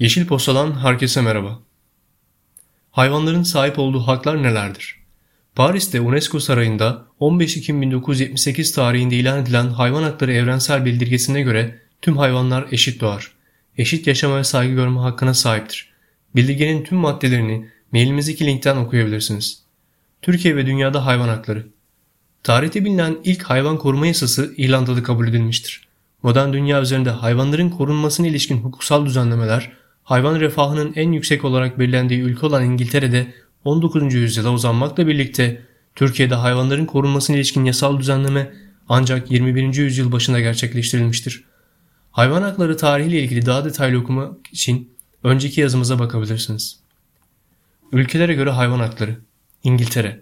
Yeşil Posta'dan herkese merhaba. Hayvanların sahip olduğu haklar nelerdir? Paris'te UNESCO Sarayı'nda 15 Ekim 1978 tarihinde ilan edilen Hayvan Hakları Evrensel Bildirgesi'ne göre tüm hayvanlar eşit doğar. Eşit yaşama ve saygı görme hakkına sahiptir. Bildirgenin tüm maddelerini mailimizdeki linkten okuyabilirsiniz. Türkiye ve dünyada hayvan hakları. Tarihte bilinen ilk hayvan koruma yasası İrlanda'da kabul edilmiştir. Modern dünya üzerinde hayvanların korunmasına ilişkin hukuksal düzenlemeler hayvan refahının en yüksek olarak belirlendiği ülke olan İngiltere'de 19. yüzyıla uzanmakla birlikte Türkiye'de hayvanların korunmasına ilişkin yasal düzenleme ancak 21. yüzyıl başında gerçekleştirilmiştir. Hayvan hakları tarihiyle ilgili daha detaylı okumak için önceki yazımıza bakabilirsiniz. Ülkelere göre hayvan hakları İngiltere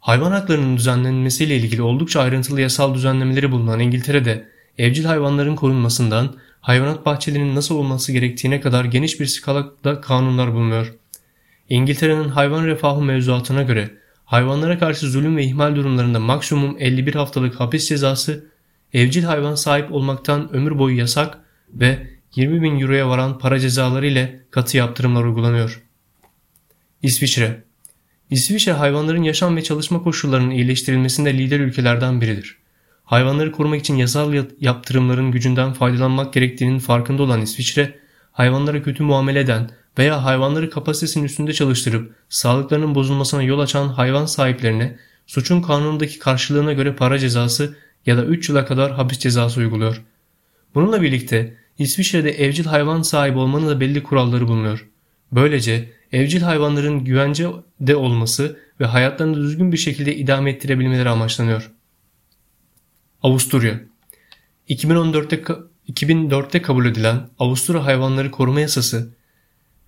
Hayvan haklarının düzenlenmesiyle ilgili oldukça ayrıntılı yasal düzenlemeleri bulunan İngiltere'de evcil hayvanların korunmasından hayvanat bahçelerinin nasıl olması gerektiğine kadar geniş bir skalada kanunlar bulunuyor. İngiltere'nin hayvan refahı mevzuatına göre hayvanlara karşı zulüm ve ihmal durumlarında maksimum 51 haftalık hapis cezası, evcil hayvan sahip olmaktan ömür boyu yasak ve 20 bin euroya varan para cezaları ile katı yaptırımlar uygulanıyor. İsviçre İsviçre hayvanların yaşam ve çalışma koşullarının iyileştirilmesinde lider ülkelerden biridir. Hayvanları korumak için yasal yaptırımların gücünden faydalanmak gerektiğinin farkında olan İsviçre, hayvanlara kötü muamele eden veya hayvanları kapasitesinin üstünde çalıştırıp sağlıklarının bozulmasına yol açan hayvan sahiplerine suçun kanunundaki karşılığına göre para cezası ya da 3 yıla kadar hapis cezası uyguluyor. Bununla birlikte İsviçre'de evcil hayvan sahibi olmanın da belli kuralları bulunuyor. Böylece evcil hayvanların güvencede olması ve hayatlarını düzgün bir şekilde idame ettirebilmeleri amaçlanıyor. Avusturya 2014'te 2004'te kabul edilen Avusturya Hayvanları Koruma Yasası,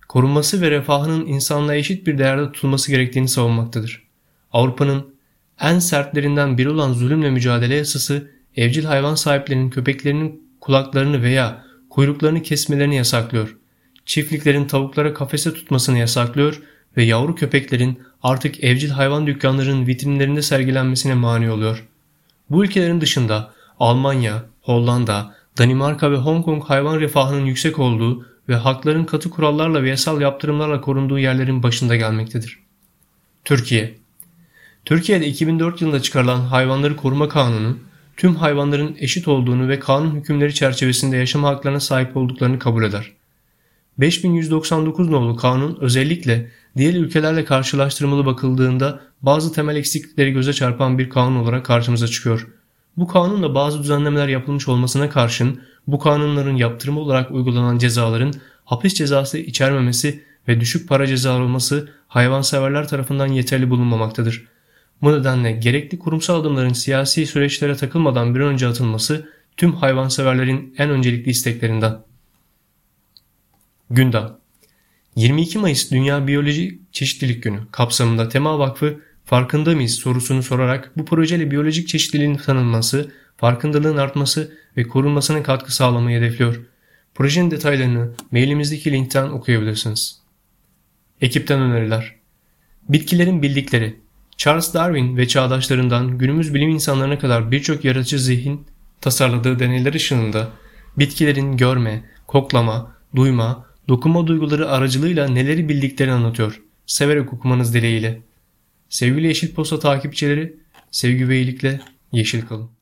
korunması ve refahının insanlığa eşit bir değerde tutulması gerektiğini savunmaktadır. Avrupa'nın en sertlerinden biri olan zulümle mücadele yasası, evcil hayvan sahiplerinin köpeklerinin kulaklarını veya kuyruklarını kesmelerini yasaklıyor. Çiftliklerin tavuklara kafese tutmasını yasaklıyor ve yavru köpeklerin artık evcil hayvan dükkanlarının vitrinlerinde sergilenmesine mani oluyor. Bu ülkelerin dışında Almanya, Hollanda, Danimarka ve Hong Kong hayvan refahının yüksek olduğu ve hakların katı kurallarla ve yasal yaptırımlarla korunduğu yerlerin başında gelmektedir. Türkiye Türkiye'de 2004 yılında çıkarılan Hayvanları Koruma Kanunu, tüm hayvanların eşit olduğunu ve kanun hükümleri çerçevesinde yaşama haklarına sahip olduklarını kabul eder. 5199 nolu kanun özellikle diğer ülkelerle karşılaştırmalı bakıldığında bazı temel eksiklikleri göze çarpan bir kanun olarak karşımıza çıkıyor. Bu kanunla bazı düzenlemeler yapılmış olmasına karşın bu kanunların yaptırımı olarak uygulanan cezaların hapis cezası içermemesi ve düşük para cezaları olması hayvanseverler tarafından yeterli bulunmamaktadır. Bu nedenle gerekli kurumsal adımların siyasi süreçlere takılmadan bir önce atılması tüm hayvanseverlerin en öncelikli isteklerinden. Gündem 22 Mayıs Dünya Biyoloji Çeşitlilik Günü kapsamında Tema Vakfı farkında mıyız sorusunu sorarak bu projeyle biyolojik çeşitliliğin tanınması, farkındalığın artması ve korunmasına katkı sağlamayı hedefliyor. Projenin detaylarını mailimizdeki linkten okuyabilirsiniz. Ekipten öneriler Bitkilerin bildikleri Charles Darwin ve çağdaşlarından günümüz bilim insanlarına kadar birçok yaratıcı zihin tasarladığı deneyler ışığında bitkilerin görme, koklama, duyma, dokunma duyguları aracılığıyla neleri bildiklerini anlatıyor. Severek okumanız dileğiyle. Sevgili Yeşil Posta takipçileri, sevgi ve iyilikle yeşil kalın.